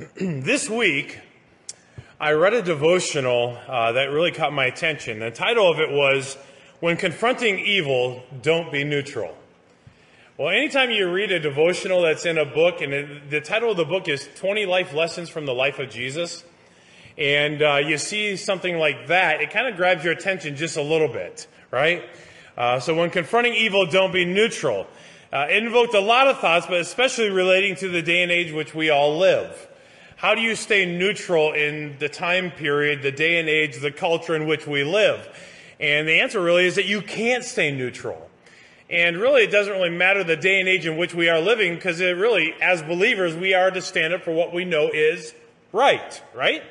this week, I read a devotional uh, that really caught my attention. The title of it was When Confronting Evil, Don't Be Neutral. Well, anytime you read a devotional that's in a book, and it, the title of the book is 20 Life Lessons from the Life of Jesus, and uh, you see something like that, it kind of grabs your attention just a little bit, right? Uh, so when confronting evil, don't be neutral. Uh, it invoked a lot of thoughts, but especially relating to the day and age which we all live. How do you stay neutral in the time period, the day and age, the culture in which we live? And the answer really is that you can't stay neutral. And really, it doesn't really matter the day and age in which we are living, because it really, as believers, we are to stand up for what we know is right, right?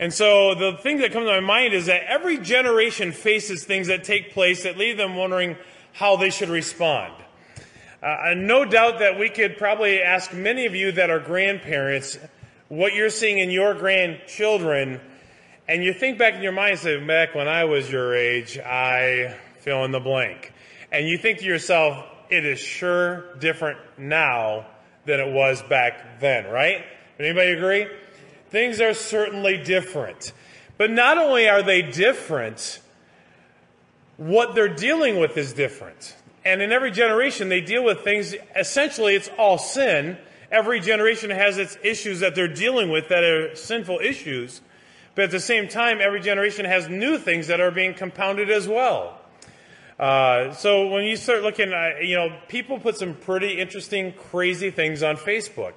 And so the thing that comes to my mind is that every generation faces things that take place that leave them wondering how they should respond. Uh, no doubt that we could probably ask many of you that are grandparents what you're seeing in your grandchildren, and you think back in your mind and say, back when I was your age, I fill in the blank. And you think to yourself, it is sure different now than it was back then, right? Anybody agree? Things are certainly different. But not only are they different, what they're dealing with is different. And in every generation, they deal with things, essentially, it's all sin. Every generation has its issues that they're dealing with that are sinful issues. But at the same time, every generation has new things that are being compounded as well. Uh, so when you start looking, at, you know, people put some pretty interesting, crazy things on Facebook.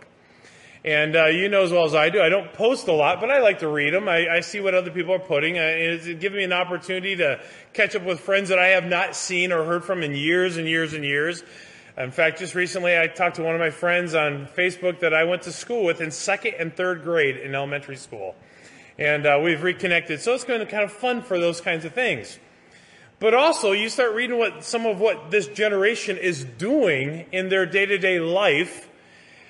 And uh, you know as well as I do, I don't post a lot, but I like to read them. I, I see what other people are putting. Uh, it's giving me an opportunity to catch up with friends that I have not seen or heard from in years and years and years. In fact, just recently I talked to one of my friends on Facebook that I went to school with in second and third grade in elementary school. And uh, we've reconnected. So it's of kind of fun for those kinds of things. But also, you start reading what some of what this generation is doing in their day to day life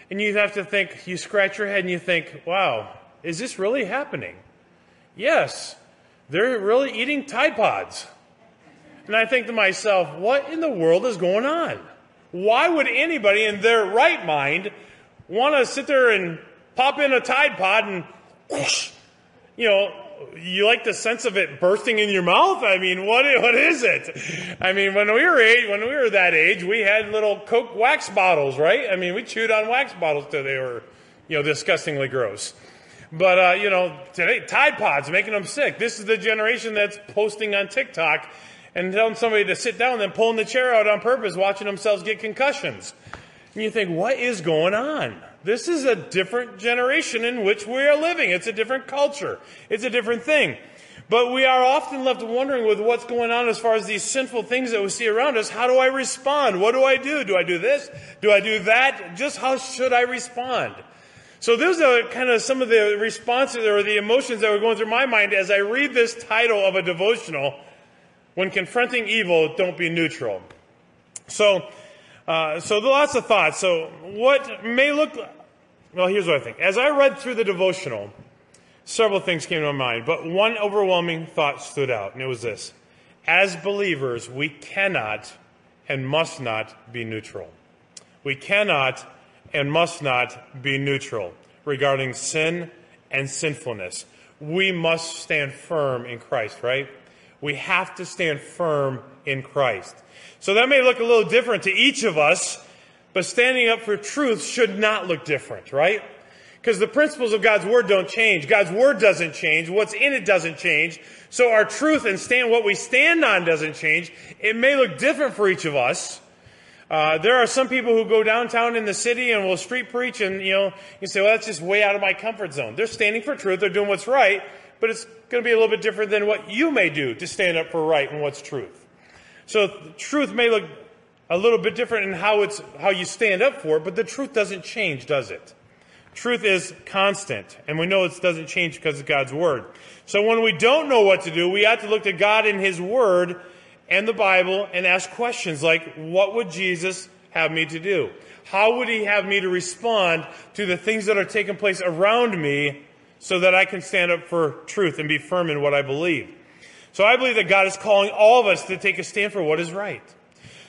and you have to think, you scratch your head and you think, wow, is this really happening? Yes, they're really eating Tide Pods. And I think to myself, what in the world is going on? Why would anybody in their right mind want to sit there and pop in a Tide Pod and, whoosh, you know, you like the sense of it bursting in your mouth? I mean, what, what is it? I mean, when we were age, when we were that age, we had little Coke wax bottles, right? I mean, we chewed on wax bottles till they were, you know, disgustingly gross. But, uh, you know, today, Tide Pods making them sick. This is the generation that's posting on TikTok and telling somebody to sit down, then pulling the chair out on purpose, watching themselves get concussions. And you think, what is going on? This is a different generation in which we are living. It's a different culture. It's a different thing. But we are often left wondering with what's going on as far as these sinful things that we see around us. How do I respond? What do I do? Do I do this? Do I do that? Just how should I respond? So those are kind of some of the responses or the emotions that were going through my mind as I read this title of a devotional. When confronting evil, don't be neutral. So, uh, so lots of thoughts. So what may look well, here's what I think. As I read through the devotional, several things came to my mind, but one overwhelming thought stood out, and it was this. As believers, we cannot and must not be neutral. We cannot and must not be neutral regarding sin and sinfulness. We must stand firm in Christ, right? We have to stand firm in Christ. So that may look a little different to each of us but standing up for truth should not look different, right? Because the principles of God's Word don't change. God's Word doesn't change. What's in it doesn't change. So our truth and stand, what we stand on doesn't change. It may look different for each of us. Uh, there are some people who go downtown in the city and will street preach and, you know, you say, well, that's just way out of my comfort zone. They're standing for truth. They're doing what's right, but it's going to be a little bit different than what you may do to stand up for right and what's truth. So truth may look a little bit different in how it's how you stand up for it, but the truth doesn't change, does it? Truth is constant, and we know it doesn't change because of God's word. So when we don't know what to do, we have to look to God in His Word and the Bible and ask questions like, what would Jesus have me to do? How would He have me to respond to the things that are taking place around me so that I can stand up for truth and be firm in what I believe? So I believe that God is calling all of us to take a stand for what is right.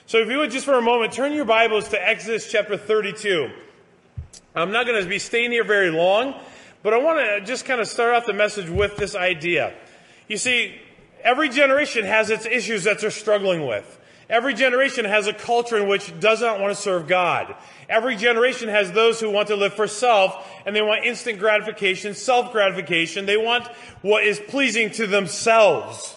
So if you would just for a moment turn your Bibles to Exodus chapter 32. I'm not going to be staying here very long. But I want to just kind of start off the message with this idea. You see, every generation has its issues that they're struggling with. Every generation has a culture in which does not want to serve God. Every generation has those who want to live for self and they want instant gratification, self gratification. They want what is pleasing to themselves.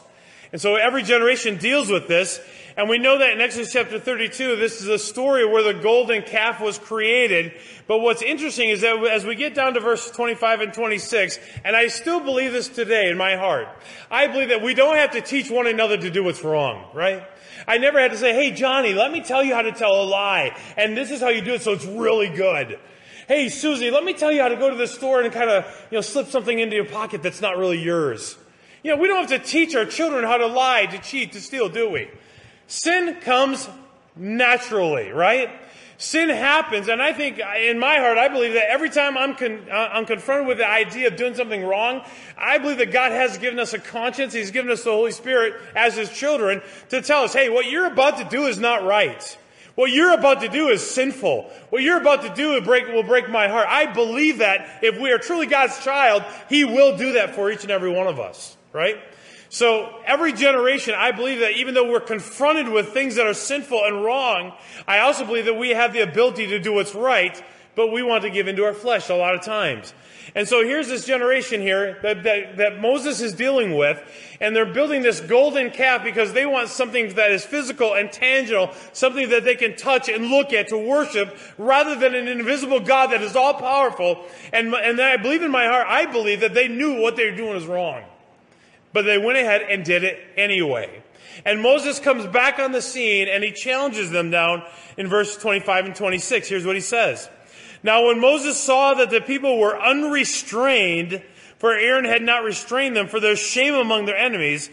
And so every generation deals with this. And we know that in Exodus chapter 32, this is a story where the golden calf was created. But what's interesting is that as we get down to verse 25 and 26, and I still believe this today in my heart, I believe that we don't have to teach one another to do what's wrong, right? I never had to say, hey, Johnny, let me tell you how to tell a lie. And this is how you do it so it's really good. Hey, Susie, let me tell you how to go to the store and kind of, you know, slip something into your pocket that's not really yours. You know, we don't have to teach our children how to lie, to cheat, to steal, do we? Sin comes naturally, right? Sin happens, and I think in my heart, I believe that every time I'm, con- uh, I'm confronted with the idea of doing something wrong, I believe that God has given us a conscience. He's given us the Holy Spirit as His children to tell us, hey, what you're about to do is not right. What you're about to do is sinful. What you're about to do will break, will break my heart. I believe that if we are truly God's child, He will do that for each and every one of us, right? So every generation, I believe that even though we're confronted with things that are sinful and wrong, I also believe that we have the ability to do what's right, but we want to give into our flesh a lot of times. And so here's this generation here that, that, that Moses is dealing with, and they're building this golden calf because they want something that is physical and tangible, something that they can touch and look at to worship, rather than an invisible God that is all powerful. And, and I believe in my heart, I believe that they knew what they were doing was wrong. But they went ahead and did it anyway. And Moses comes back on the scene and he challenges them down in verse 25 and 26. Here's what he says. Now when Moses saw that the people were unrestrained, for Aaron had not restrained them for their shame among their enemies,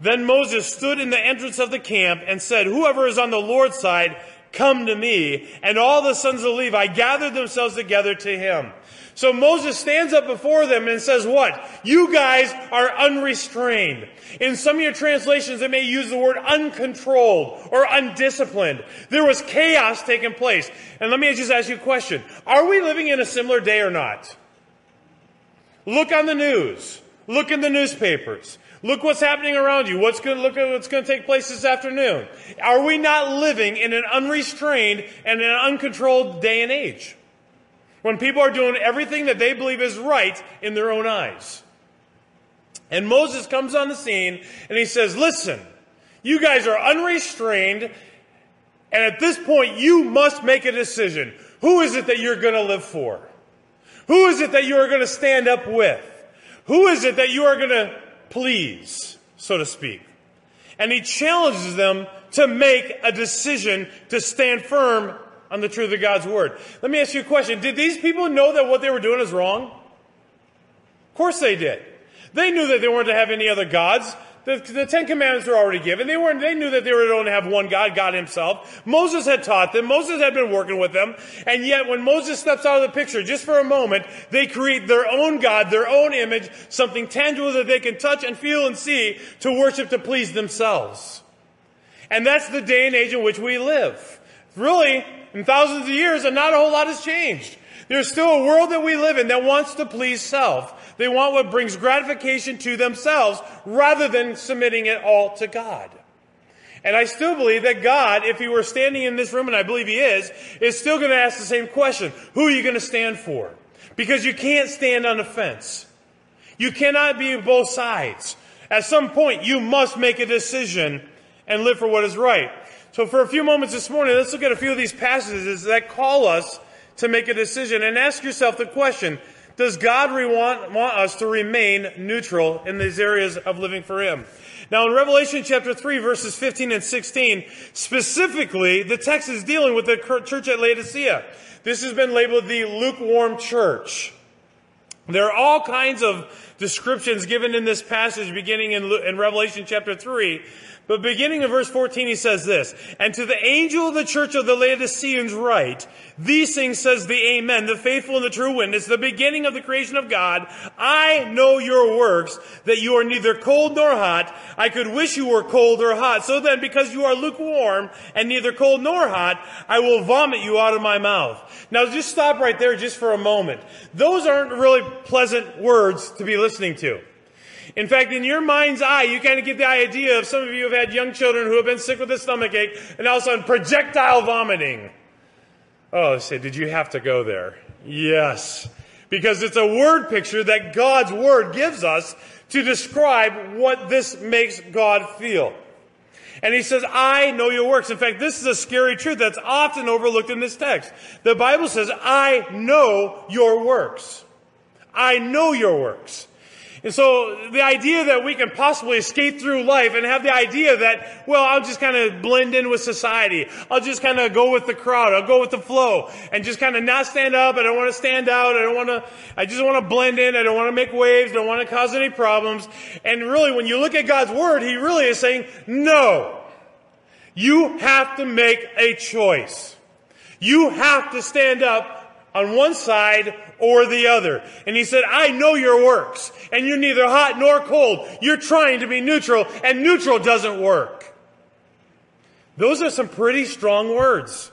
then Moses stood in the entrance of the camp and said, Whoever is on the Lord's side, come to me. And all the sons of Levi gathered themselves together to him. So Moses stands up before them and says, what? You guys are unrestrained. In some of your translations, it may use the word uncontrolled or undisciplined. There was chaos taking place. And let me just ask you a question. Are we living in a similar day or not? Look on the news. Look in the newspapers. Look what's happening around you. What's going to look at what's going to take place this afternoon. Are we not living in an unrestrained and an uncontrolled day and age? When people are doing everything that they believe is right in their own eyes. And Moses comes on the scene and he says, listen, you guys are unrestrained. And at this point, you must make a decision. Who is it that you're going to live for? Who is it that you are going to stand up with? Who is it that you are going to please, so to speak? And he challenges them to make a decision to stand firm on the truth of God's word. Let me ask you a question. Did these people know that what they were doing is wrong? Of course they did. They knew that they weren't to have any other gods. The, the, Ten Commandments were already given. They weren't, they knew that they were to only have one God, God himself. Moses had taught them. Moses had been working with them. And yet when Moses steps out of the picture, just for a moment, they create their own God, their own image, something tangible that they can touch and feel and see to worship to please themselves. And that's the day and age in which we live. Really, in thousands of years and not a whole lot has changed. There's still a world that we live in that wants to please self. They want what brings gratification to themselves rather than submitting it all to God. And I still believe that God, if He were standing in this room, and I believe He is, is still going to ask the same question. Who are you going to stand for? Because you can't stand on the fence. You cannot be both sides. At some point, you must make a decision and live for what is right. So for a few moments this morning, let's look at a few of these passages that call us to make a decision and ask yourself the question, does God want, want us to remain neutral in these areas of living for Him? Now in Revelation chapter 3 verses 15 and 16, specifically, the text is dealing with the church at Laodicea. This has been labeled the lukewarm church. There are all kinds of descriptions given in this passage beginning in, in Revelation chapter 3 but beginning in verse 14, he says this, And to the angel of the church of the Laodiceans write, These things says the Amen, the faithful and the true witness, the beginning of the creation of God. I know your works, that you are neither cold nor hot. I could wish you were cold or hot. So then, because you are lukewarm and neither cold nor hot, I will vomit you out of my mouth. Now just stop right there just for a moment. Those aren't really pleasant words to be listening to. In fact, in your mind's eye, you kind of get the idea of some of you have had young children who have been sick with a stomach ache and all of a sudden projectile vomiting. Oh, say, did you have to go there? Yes. Because it's a word picture that God's word gives us to describe what this makes God feel. And he says, I know your works. In fact, this is a scary truth that's often overlooked in this text. The Bible says, I know your works. I know your works. And so the idea that we can possibly escape through life and have the idea that, well, I'll just kind of blend in with society. I'll just kind of go with the crowd. I'll go with the flow and just kind of not stand up. I don't want to stand out. I don't want to, I just want to blend in. I don't want to make waves. I don't want to cause any problems. And really, when you look at God's word, He really is saying, no. You have to make a choice. You have to stand up on one side or the other. And he said, I know your works, and you're neither hot nor cold. You're trying to be neutral, and neutral doesn't work. Those are some pretty strong words.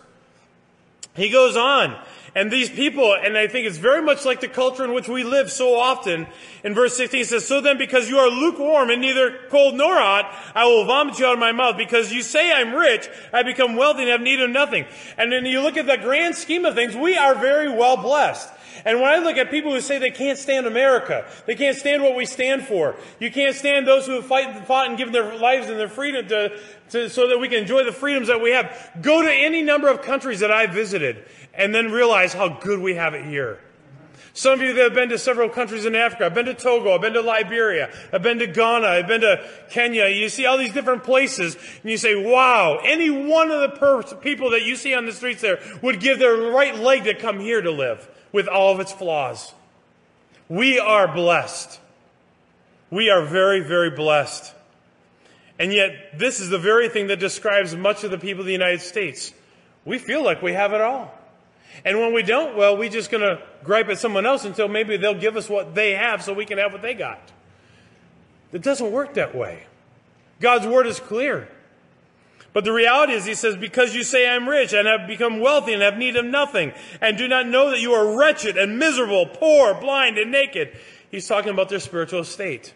He goes on and these people, and I think it's very much like the culture in which we live so often. In verse 16 it says, So then because you are lukewarm and neither cold nor hot, I will vomit you out of my mouth. Because you say I'm rich, I become wealthy and have need of nothing. And then you look at the grand scheme of things, we are very well blessed. And when I look at people who say they can't stand America, they can't stand what we stand for, you can't stand those who have fight, fought and given their lives and their freedom to, to, so that we can enjoy the freedoms that we have. Go to any number of countries that I've visited and then realize how good we have it here. Some of you that have been to several countries in Africa, I've been to Togo, I've been to Liberia, I've been to Ghana, I've been to Kenya. You see all these different places, and you say, wow, any one of the per- people that you see on the streets there would give their right leg to come here to live with all of its flaws. We are blessed. We are very, very blessed. And yet, this is the very thing that describes much of the people of the United States. We feel like we have it all. And when we don't, well, we're just going to gripe at someone else until maybe they'll give us what they have so we can have what they got. It doesn't work that way. God's word is clear. But the reality is, he says, because you say I'm rich and have become wealthy and have need of nothing and do not know that you are wretched and miserable, poor, blind, and naked. He's talking about their spiritual state,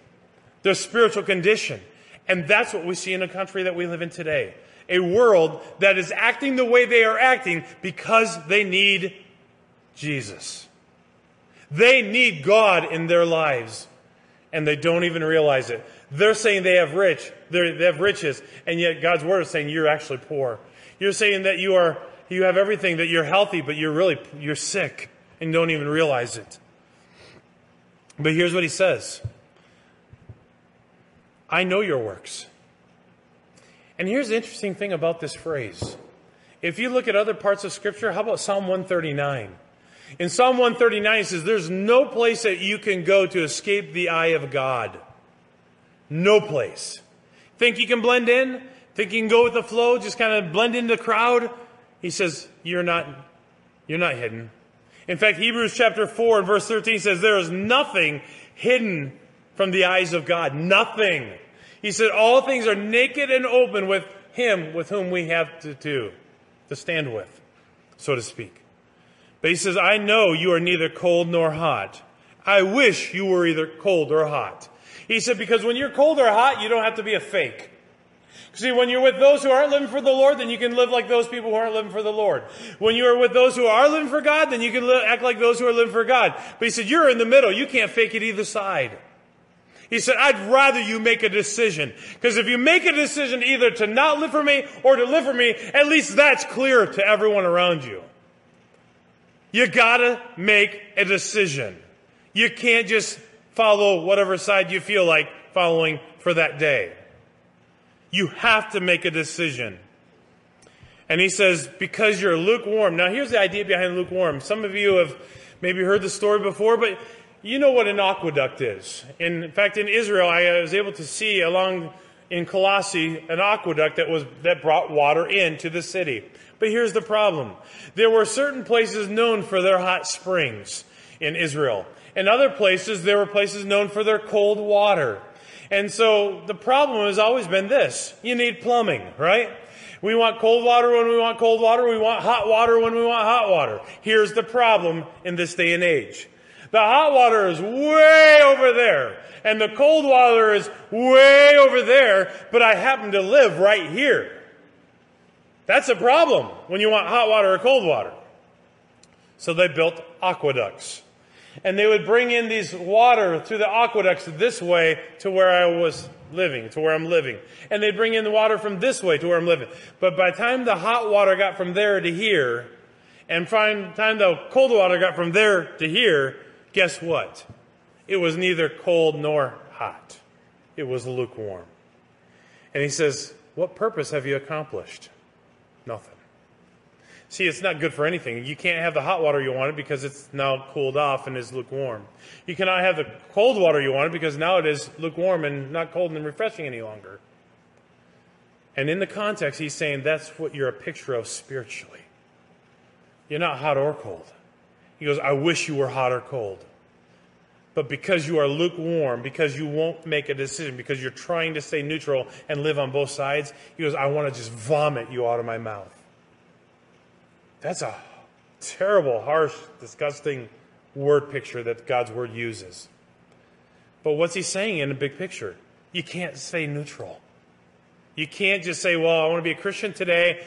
their spiritual condition. And that's what we see in the country that we live in today a world that is acting the way they are acting because they need Jesus. They need God in their lives, and they don't even realize it. They're saying they have rich, they have riches, and yet God's word is saying you're actually poor. You're saying that you are you have everything, that you're healthy, but you're really you're sick and don't even realize it. But here's what he says. I know your works. And here's the interesting thing about this phrase. If you look at other parts of Scripture, how about Psalm 139? In Psalm 139, it says, There's no place that you can go to escape the eye of God. No place. Think you can blend in? Think you can go with the flow, just kind of blend into the crowd? He says, You're not, you're not hidden. In fact, Hebrews chapter 4 and verse 13 says, There is nothing hidden from the eyes of God. Nothing. He said, All things are naked and open with him with whom we have to do, to stand with, so to speak. But he says, I know you are neither cold nor hot. I wish you were either cold or hot. He said, because when you're cold or hot, you don't have to be a fake. See, when you're with those who aren't living for the Lord, then you can live like those people who aren't living for the Lord. When you are with those who are living for God, then you can act like those who are living for God. But he said, you're in the middle. You can't fake it either side. He said, I'd rather you make a decision. Because if you make a decision either to not live for me or to live for me, at least that's clear to everyone around you. You gotta make a decision. You can't just follow whatever side you feel like following for that day. You have to make a decision. And he says, because you're lukewarm. Now here's the idea behind lukewarm. Some of you have maybe heard the story before, but you know what an aqueduct is. In fact, in Israel, I was able to see along in Colossae an aqueduct that was that brought water into the city. But here's the problem: there were certain places known for their hot springs in Israel. In other places, there were places known for their cold water. And so the problem has always been this: you need plumbing, right? We want cold water when we want cold water. We want hot water when we want hot water. Here's the problem in this day and age. The hot water is way over there, and the cold water is way over there, but I happen to live right here. That's a problem when you want hot water or cold water. So they built aqueducts. And they would bring in these water through the aqueducts this way to where I was living, to where I'm living. And they'd bring in the water from this way to where I'm living. But by the time the hot water got from there to here, and by the time the cold water got from there to here, guess what? It was neither cold nor hot. It was lukewarm. And he says, What purpose have you accomplished? Nothing. See, it's not good for anything. You can't have the hot water you wanted because it's now cooled off and is lukewarm. You cannot have the cold water you wanted because now it is lukewarm and not cold and refreshing any longer. And in the context, he's saying that's what you're a picture of spiritually. You're not hot or cold. He goes, I wish you were hot or cold. But because you are lukewarm, because you won't make a decision, because you're trying to stay neutral and live on both sides, he goes, I want to just vomit you out of my mouth. That's a terrible, harsh, disgusting word picture that God's word uses. But what's he saying in the big picture? You can't stay neutral. You can't just say, well, I want to be a Christian today.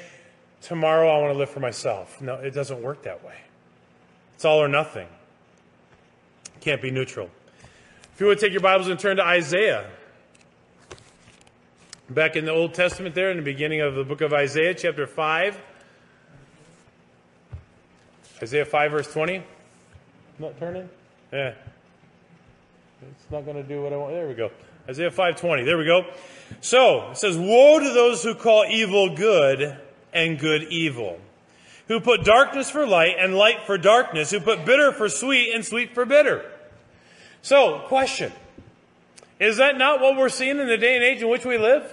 Tomorrow I want to live for myself. No, it doesn't work that way. It's all or nothing. Can't be neutral. If you would take your Bibles and turn to Isaiah. Back in the Old Testament, there in the beginning of the book of Isaiah, chapter 5. Isaiah 5, verse 20. Not turning? Yeah. It's not going to do what I want. There we go. Isaiah 5:20. There we go. So, it says, "Woe to those who call evil good and good evil, who put darkness for light and light for darkness, who put bitter for sweet and sweet for bitter." So, question. Is that not what we're seeing in the day and age in which we live?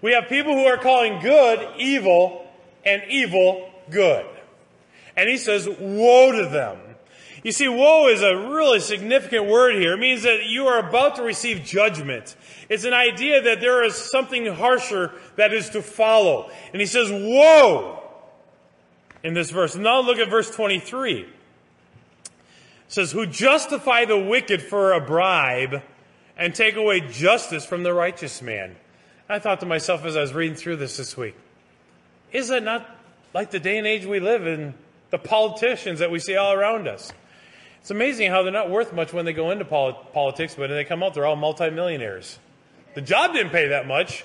We have people who are calling good evil and evil good. And he says, woe to them. You see, woe is a really significant word here. It means that you are about to receive judgment. It's an idea that there is something harsher that is to follow. And he says, woe in this verse. And now look at verse 23. It says, who justify the wicked for a bribe and take away justice from the righteous man. I thought to myself as I was reading through this this week, is that not like the day and age we live in? The politicians that we see all around us. It's amazing how they're not worth much when they go into politics, but when they come out, they're all multimillionaires. The job didn't pay that much.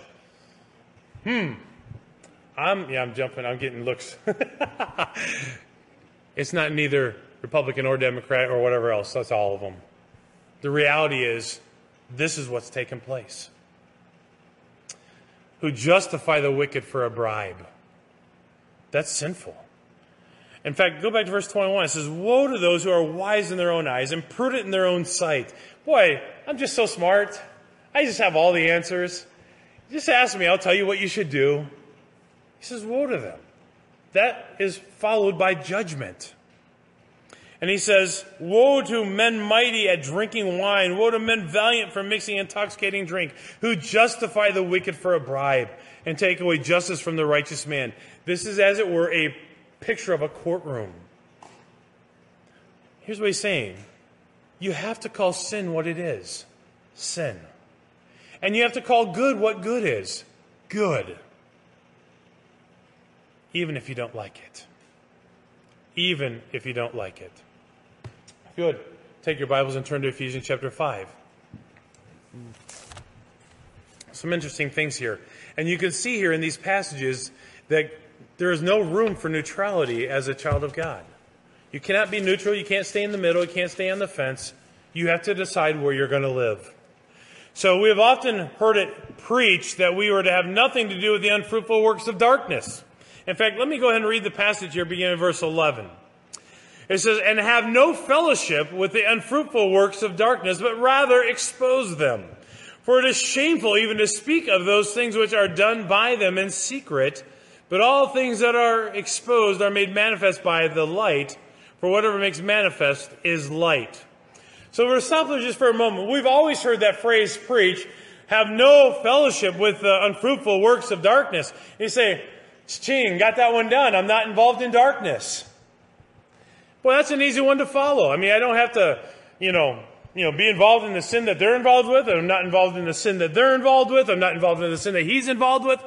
Hmm. I'm yeah, I'm jumping. I'm getting looks. it's not neither Republican or Democrat or whatever else. That's all of them. The reality is, this is what's taken place. Who justify the wicked for a bribe. That's sinful. In fact, go back to verse 21. It says, Woe to those who are wise in their own eyes and prudent in their own sight. Boy, I'm just so smart. I just have all the answers. Just ask me, I'll tell you what you should do. He says, Woe to them. That is followed by judgment. And he says, Woe to men mighty at drinking wine. Woe to men valiant for mixing intoxicating drink, who justify the wicked for a bribe and take away justice from the righteous man. This is, as it were, a picture of a courtroom. Here's what he's saying you have to call sin what it is sin. And you have to call good what good is good. Even if you don't like it. Even if you don't like it. Would, take your Bibles and turn to Ephesians chapter 5. Some interesting things here. And you can see here in these passages that there is no room for neutrality as a child of God. You cannot be neutral. You can't stay in the middle. You can't stay on the fence. You have to decide where you're going to live. So we have often heard it preached that we were to have nothing to do with the unfruitful works of darkness. In fact, let me go ahead and read the passage here, beginning in verse 11. It says, And have no fellowship with the unfruitful works of darkness, but rather expose them. For it is shameful even to speak of those things which are done by them in secret. But all things that are exposed are made manifest by the light, for whatever makes manifest is light. So we're stop there just for a moment. We've always heard that phrase preach, have no fellowship with the unfruitful works of darkness. You say, Ching, got that one done. I'm not involved in darkness. Well, that's an easy one to follow. I mean, I don't have to you know, you know, be involved in the sin that they're involved with. I'm not involved in the sin that they're involved with. I'm not involved in the sin that he's involved with.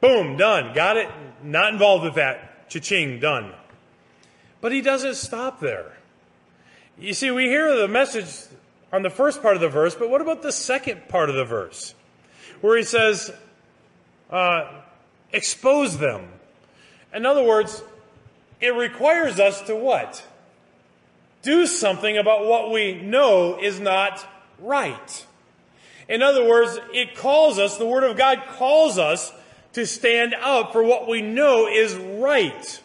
Boom, done. Got it? Not involved with that. Cha-ching, done. But he doesn't stop there. You see, we hear the message on the first part of the verse, but what about the second part of the verse? Where he says, uh, expose them. In other words, it requires us to what? Do something about what we know is not right. In other words, it calls us, the Word of God calls us to stand up for what we know is right.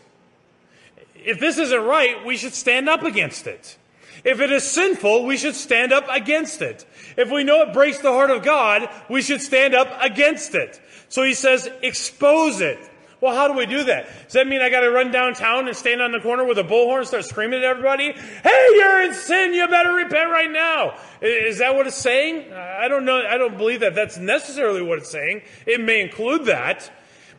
If this isn't right, we should stand up against it. If it is sinful, we should stand up against it. If we know it breaks the heart of God, we should stand up against it. So he says, expose it. Well, how do we do that? Does that mean I got to run downtown and stand on the corner with a bullhorn and start screaming at everybody? Hey, you're in sin. You better repent right now. Is that what it's saying? I don't know. I don't believe that that's necessarily what it's saying. It may include that.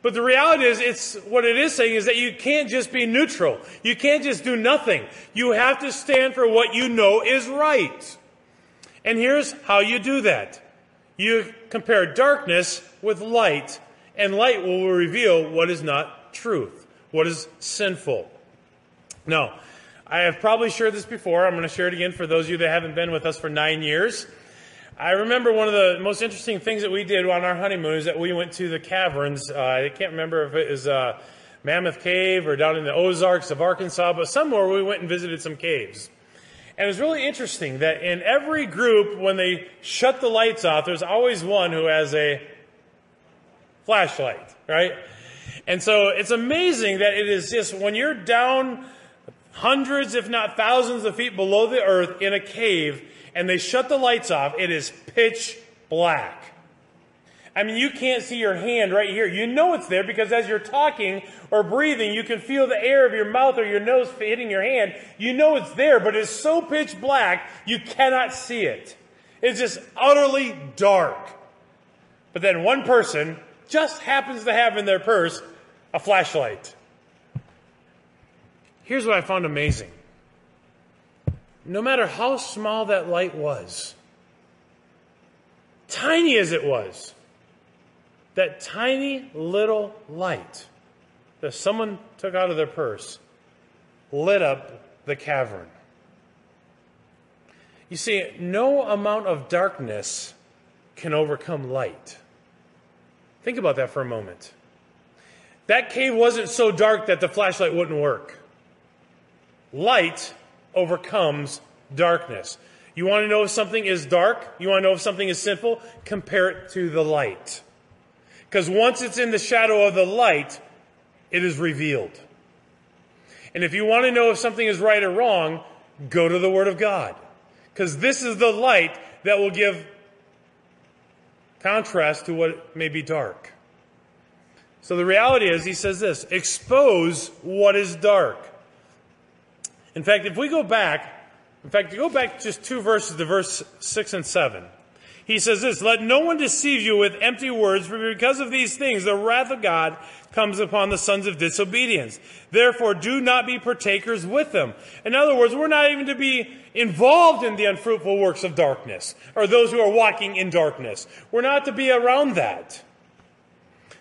But the reality is, it's what it is saying is that you can't just be neutral. You can't just do nothing. You have to stand for what you know is right. And here's how you do that. You compare darkness with light and light will reveal what is not truth, what is sinful. Now, I have probably shared this before. I'm going to share it again for those of you that haven't been with us for nine years. I remember one of the most interesting things that we did on our honeymoon is that we went to the caverns. Uh, I can't remember if it is uh, Mammoth Cave or down in the Ozarks of Arkansas, but somewhere we went and visited some caves. And it was really interesting that in every group, when they shut the lights off, there's always one who has a flashlight, right? And so it's amazing that it is just when you're down hundreds, if not thousands of feet below the earth in a cave and they shut the lights off, it is pitch black. I mean, you can't see your hand right here. You know it's there because as you're talking or breathing, you can feel the air of your mouth or your nose hitting your hand. You know it's there, but it's so pitch black, you cannot see it. It's just utterly dark. But then one person just happens to have in their purse a flashlight. Here's what I found amazing. No matter how small that light was, tiny as it was, that tiny little light that someone took out of their purse lit up the cavern. You see, no amount of darkness can overcome light. Think about that for a moment. That cave wasn't so dark that the flashlight wouldn't work. Light overcomes darkness. You want to know if something is dark? You want to know if something is sinful? Compare it to the light. Because once it's in the shadow of the light, it is revealed. And if you want to know if something is right or wrong, go to the Word of God. Because this is the light that will give contrast to what may be dark. So the reality is, he says this expose what is dark. In fact, if we go back, in fact, you go back just two verses to verse 6 and 7. He says this, let no one deceive you with empty words, for because of these things the wrath of God comes upon the sons of disobedience. Therefore do not be partakers with them. In other words, we're not even to be involved in the unfruitful works of darkness, or those who are walking in darkness. We're not to be around that.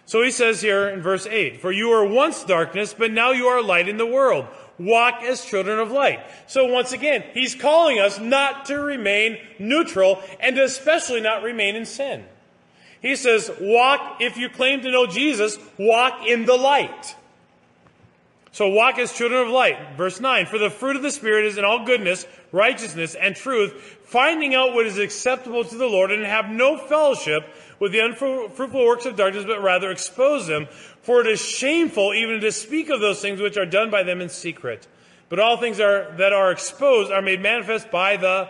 So he says here in verse 8, For you were once darkness, but now you are light in the world. Walk as children of light. So once again, he's calling us not to remain neutral and especially not remain in sin. He says, walk, if you claim to know Jesus, walk in the light. So walk as children of light. Verse 9, for the fruit of the Spirit is in all goodness, righteousness, and truth, finding out what is acceptable to the Lord, and have no fellowship with the unfruitful works of darkness, but rather expose them. For it is shameful even to speak of those things which are done by them in secret. But all things are, that are exposed are made manifest by the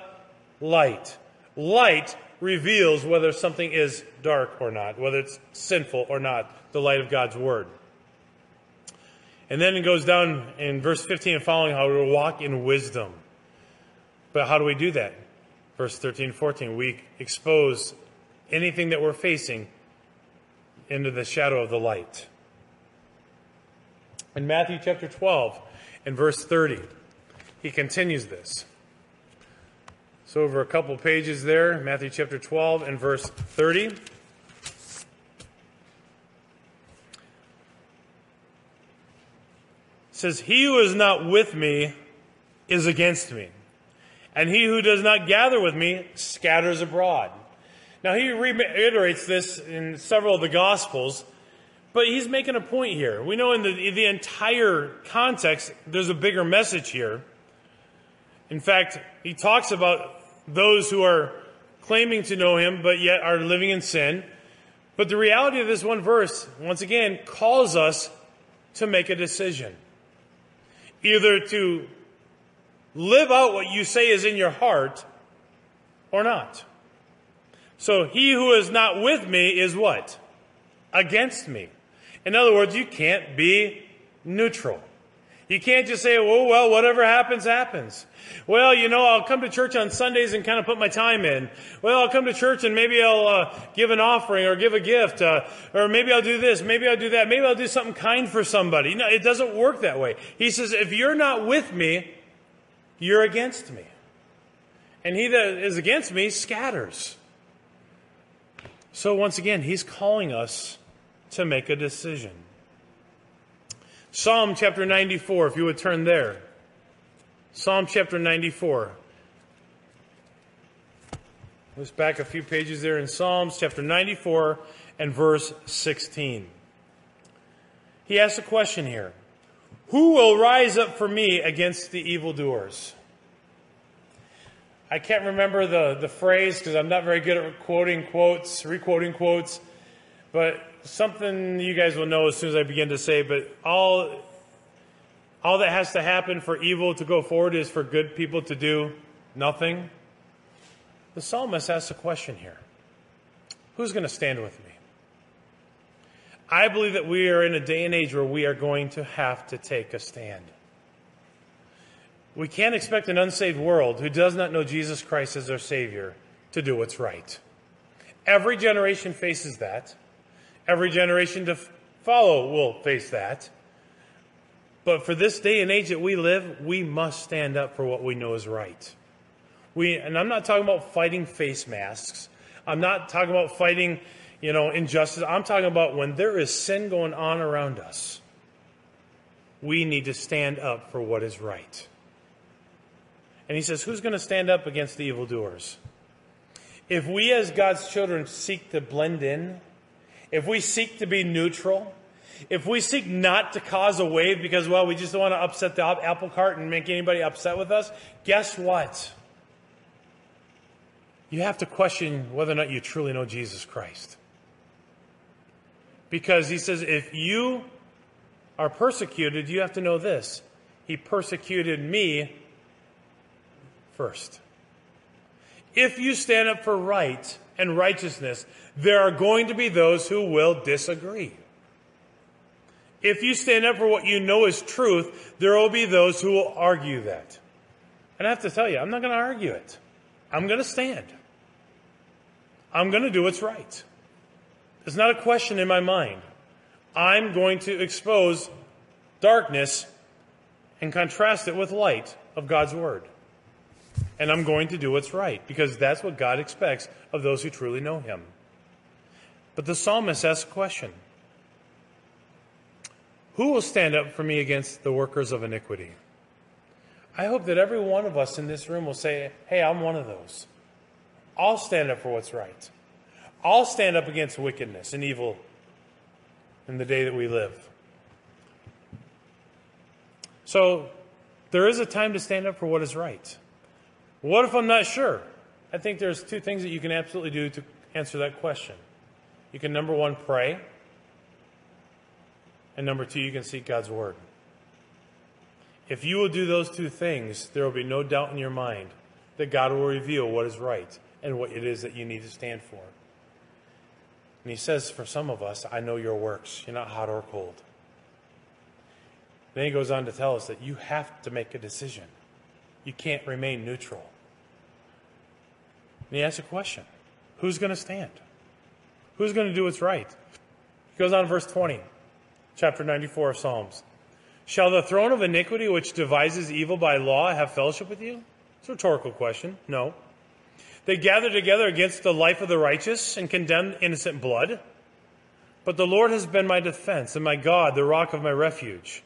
light. Light reveals whether something is dark or not, whether it's sinful or not, the light of God's Word. And then it goes down in verse 15 and following how we walk in wisdom. But how do we do that? Verse 13 and 14, we expose anything that we're facing into the shadow of the light. In Matthew chapter 12 and verse 30, he continues this. So, over a couple pages there, Matthew chapter 12 and verse 30. says, He who is not with me is against me, and he who does not gather with me scatters abroad. Now, he reiterates this in several of the Gospels, but he's making a point here. We know in the, in the entire context, there's a bigger message here. In fact, he talks about those who are claiming to know him, but yet are living in sin. But the reality of this one verse, once again, calls us to make a decision either to live out what you say is in your heart or not. So he who is not with me is what? Against me. In other words, you can't be neutral. You can't just say, oh, well, whatever happens, happens. Well, you know, I'll come to church on Sundays and kind of put my time in. Well, I'll come to church and maybe I'll uh, give an offering or give a gift. Uh, or maybe I'll do this. Maybe I'll do that. Maybe I'll do something kind for somebody. No, it doesn't work that way. He says, if you're not with me, you're against me. And he that is against me scatters. So once again, he's calling us to make a decision. Psalm chapter 94, if you would turn there. Psalm chapter 94. Let's back a few pages there in Psalms chapter 94 and verse 16. He asks a question here Who will rise up for me against the evildoers? I can't remember the, the phrase because I'm not very good at quoting quotes, requoting quotes, but something you guys will know as soon as I begin to say, but all, all that has to happen for evil to go forward is for good people to do nothing. The psalmist asks a question here Who's going to stand with me? I believe that we are in a day and age where we are going to have to take a stand. We can't expect an unsaved world who does not know Jesus Christ as their Savior to do what's right. Every generation faces that. Every generation to follow will face that. But for this day and age that we live, we must stand up for what we know is right. We, and I'm not talking about fighting face masks. I'm not talking about fighting, you know, injustice. I'm talking about when there is sin going on around us, we need to stand up for what is right. And he says, Who's going to stand up against the evildoers? If we as God's children seek to blend in if we seek to be neutral, if we seek not to cause a wave because, well, we just don't want to upset the apple cart and make anybody upset with us, guess what? You have to question whether or not you truly know Jesus Christ. Because he says, if you are persecuted, you have to know this. He persecuted me first. If you stand up for right, and righteousness, there are going to be those who will disagree. If you stand up for what you know is truth, there will be those who will argue that. And I have to tell you, I'm not going to argue it. I'm going to stand. I'm going to do what's right. It's not a question in my mind. I'm going to expose darkness and contrast it with light of God's Word and I'm going to do what's right because that's what God expects of those who truly know Him. But the psalmist asks a question Who will stand up for me against the workers of iniquity? I hope that every one of us in this room will say, Hey, I'm one of those. I'll stand up for what's right. I'll stand up against wickedness and evil in the day that we live. So, there is a time to stand up for what is right. What if I'm not sure? I think there's two things that you can absolutely do to answer that question. You can, number one, pray. And number two, you can seek God's word. If you will do those two things, there will be no doubt in your mind that God will reveal what is right and what it is that you need to stand for. And he says, for some of us, I know your works. You're not hot or cold. Then he goes on to tell us that you have to make a decision. You can't remain neutral. And he asks a question Who's going to stand? Who's going to do what's right? He goes on, verse 20, chapter 94 of Psalms. Shall the throne of iniquity which devises evil by law have fellowship with you? It's a rhetorical question. No. They gather together against the life of the righteous and condemn innocent blood. But the Lord has been my defense and my God, the rock of my refuge.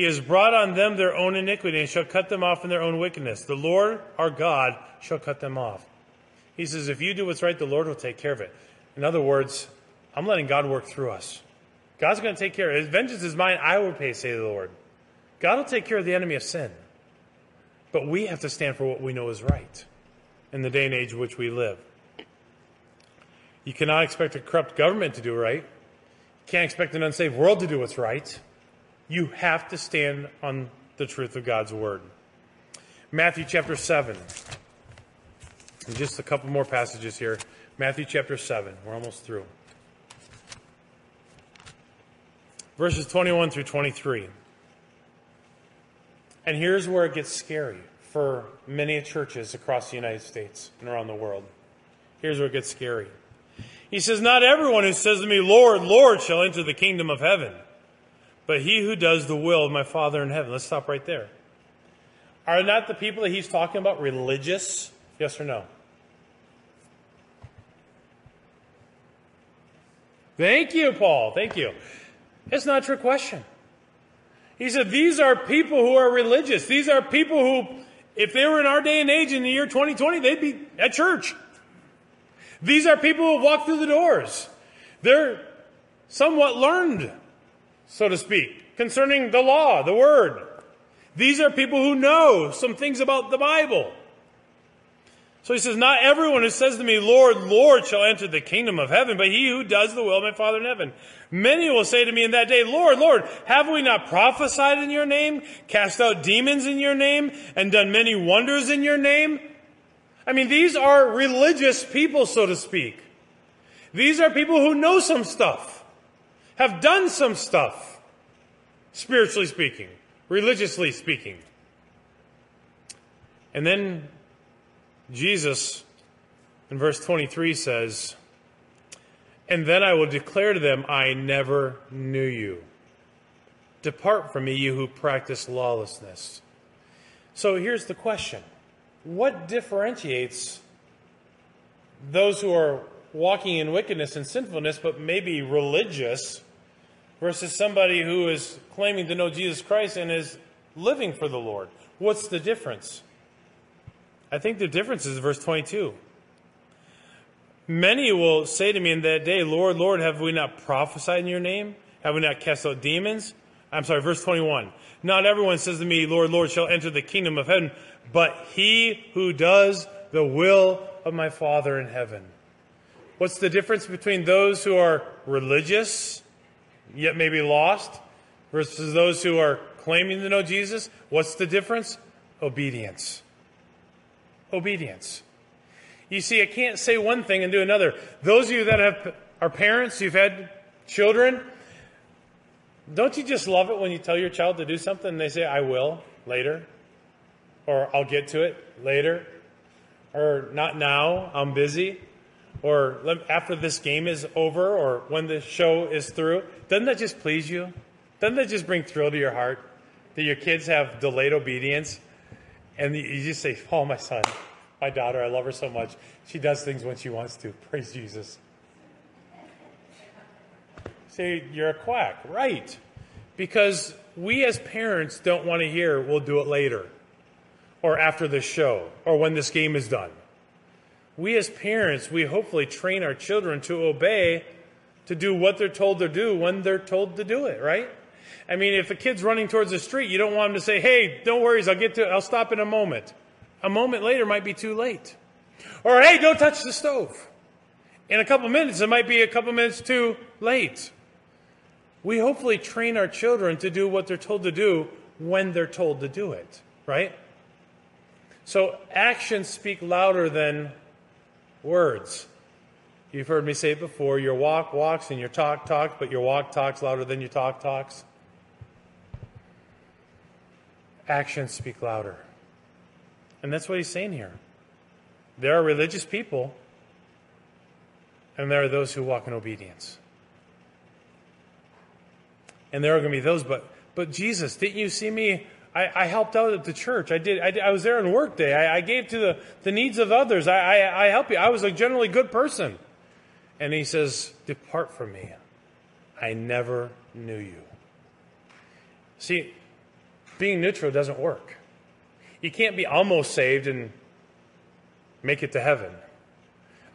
He has brought on them their own iniquity and shall cut them off in their own wickedness. The Lord, our God, shall cut them off. He says, if you do what's right, the Lord will take care of it. In other words, I'm letting God work through us. God's going to take care of it. Vengeance is mine, I will pay, say the Lord. God will take care of the enemy of sin. But we have to stand for what we know is right in the day and age in which we live. You cannot expect a corrupt government to do right. You can't expect an unsaved world to do what's right. You have to stand on the truth of God's word. Matthew chapter 7. And just a couple more passages here. Matthew chapter 7. We're almost through. Verses 21 through 23. And here's where it gets scary for many churches across the United States and around the world. Here's where it gets scary. He says, Not everyone who says to me, Lord, Lord, shall enter the kingdom of heaven, but he who does the will of my Father in heaven. Let's stop right there. Are not the people that he's talking about religious? Yes or no? Thank you, Paul. Thank you. It's not trick question. He said, These are people who are religious. These are people who, if they were in our day and age in the year 2020, they'd be at church. These are people who walk through the doors. They're somewhat learned, so to speak, concerning the law, the word. These are people who know some things about the Bible. So he says, Not everyone who says to me, Lord, Lord, shall enter the kingdom of heaven, but he who does the will of my Father in heaven. Many will say to me in that day, Lord, Lord, have we not prophesied in your name, cast out demons in your name, and done many wonders in your name? I mean, these are religious people, so to speak. These are people who know some stuff, have done some stuff, spiritually speaking, religiously speaking. And then Jesus in verse 23 says, And then I will declare to them, I never knew you. Depart from me, you who practice lawlessness. So here's the question What differentiates those who are walking in wickedness and sinfulness, but maybe religious, versus somebody who is claiming to know Jesus Christ and is living for the Lord? What's the difference? I think the difference is verse 22. Many will say to me in that day, Lord, Lord, have we not prophesied in your name? Have we not cast out demons? I'm sorry, verse 21. Not everyone says to me, Lord, Lord, shall enter the kingdom of heaven, but he who does the will of my Father in heaven. What's the difference between those who are religious, yet may be lost, versus those who are claiming to know Jesus? What's the difference? Obedience obedience. You see, I can't say one thing and do another. Those of you that have, are parents, you've had children, don't you just love it when you tell your child to do something and they say, I will later? Or I'll get to it later? Or not now, I'm busy? Or after this game is over or when the show is through? Doesn't that just please you? Doesn't that just bring thrill to your heart that your kids have delayed obedience? And you just say, Oh, my son, my daughter, I love her so much. She does things when she wants to. Praise Jesus. Say, You're a quack. Right. Because we as parents don't want to hear, We'll do it later, or after the show, or when this game is done. We as parents, we hopefully train our children to obey, to do what they're told to do when they're told to do it, right? I mean, if a kid's running towards the street, you don't want him to say, hey, don't worry, I'll get to, I'll stop in a moment. A moment later might be too late. Or, hey, don't touch the stove. In a couple minutes, it might be a couple minutes too late. We hopefully train our children to do what they're told to do when they're told to do it, right? So actions speak louder than words. You've heard me say before your walk walks and your talk talks, but your walk talks louder than your talk talks. actions speak louder. And that's what he's saying here. There are religious people, and there are those who walk in obedience. And there are going to be those, but, but Jesus, didn't you see me I, I helped out at the church. I did. I, did, I was there on work day. I, I gave to the, the needs of others. I, I, I helped you. I was a generally good person. And he says, Depart from me. I never knew you. See, being neutral doesn't work. You can't be almost saved and make it to heaven.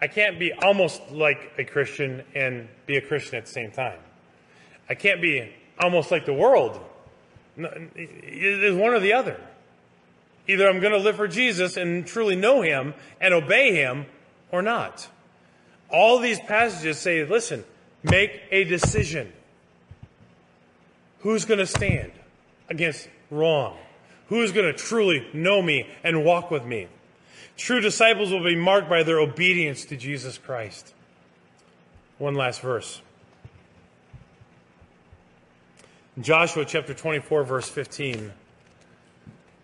I can't be almost like a Christian and be a Christian at the same time. I can't be almost like the world. It's one or the other. Either I'm going to live for Jesus and truly know Him and obey Him or not. All these passages say, listen, make a decision. Who's going to stand against wrong? Who's going to truly know me and walk with me? True disciples will be marked by their obedience to Jesus Christ. One last verse. Joshua chapter 24, verse 15.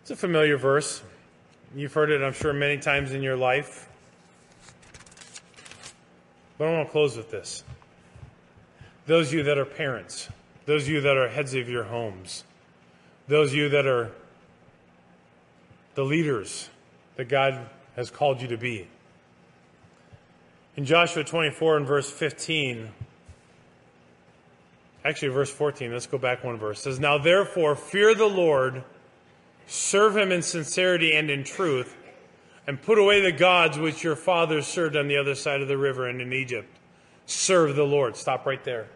It's a familiar verse. You've heard it, I'm sure, many times in your life. But I want to close with this. Those of you that are parents, those of you that are heads of your homes, those of you that are the leaders that God has called you to be. In Joshua 24 and verse 15, actually verse 14, let's go back one verse. It says, Now therefore fear the Lord, serve him in sincerity and in truth, and put away the gods which your fathers served on the other side of the river and in Egypt. Serve the Lord. Stop right there.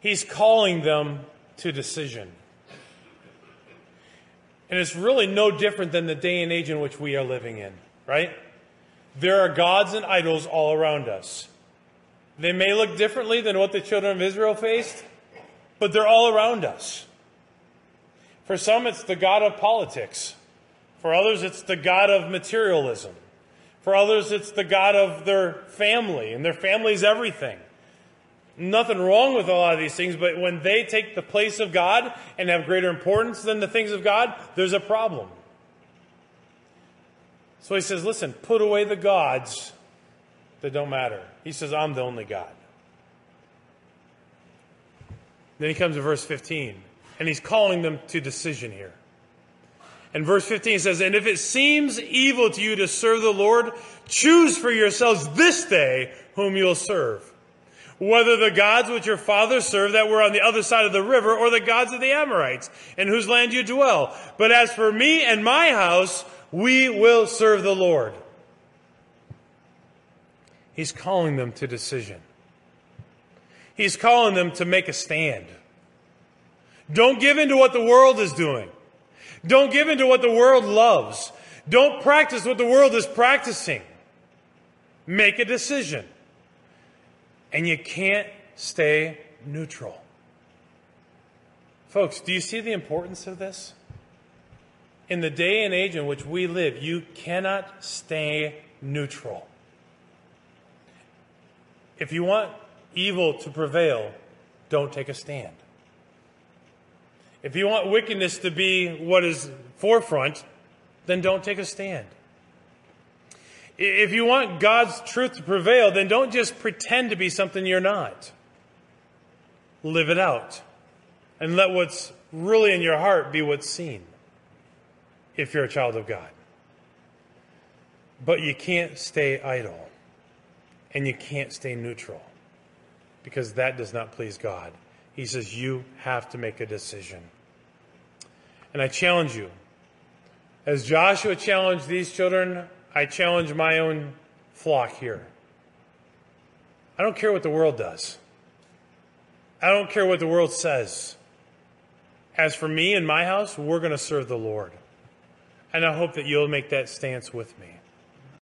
He's calling them to decision. And it's really no different than the day and age in which we are living in, right? There are gods and idols all around us. They may look differently than what the children of Israel faced, but they're all around us. For some, it's the God of politics. For others, it's the God of materialism. For others, it's the God of their family, and their family is everything nothing wrong with a lot of these things, but when they take the place of God and have greater importance than the things of God, there's a problem. So he says, listen, put away the gods that don't matter. He says, I'm the only God. Then he comes to verse 15, and he's calling them to decision here. And verse 15 says, And if it seems evil to you to serve the Lord, choose for yourselves this day whom you'll serve whether the gods which your fathers served that were on the other side of the river, or the gods of the Amorites, in whose land you dwell. But as for me and my house, we will serve the Lord. He's calling them to decision. He's calling them to make a stand. Don't give in to what the world is doing. Don't give in to what the world loves. Don't practice what the world is practicing. Make a decision and you can't stay neutral. Folks, do you see the importance of this? In the day and age in which we live, you cannot stay neutral. If you want evil to prevail, don't take a stand. If you want wickedness to be what is forefront, then don't take a stand. If you want God's truth to prevail, then don't just pretend to be something you're not. Live it out. And let what's really in your heart be what's seen if you're a child of God. But you can't stay idle. And you can't stay neutral. Because that does not please God. He says you have to make a decision. And I challenge you, as Joshua challenged these children I challenge my own flock here. I don't care what the world does. I don't care what the world says. As for me and my house, we're going to serve the Lord. And I hope that you'll make that stance with me.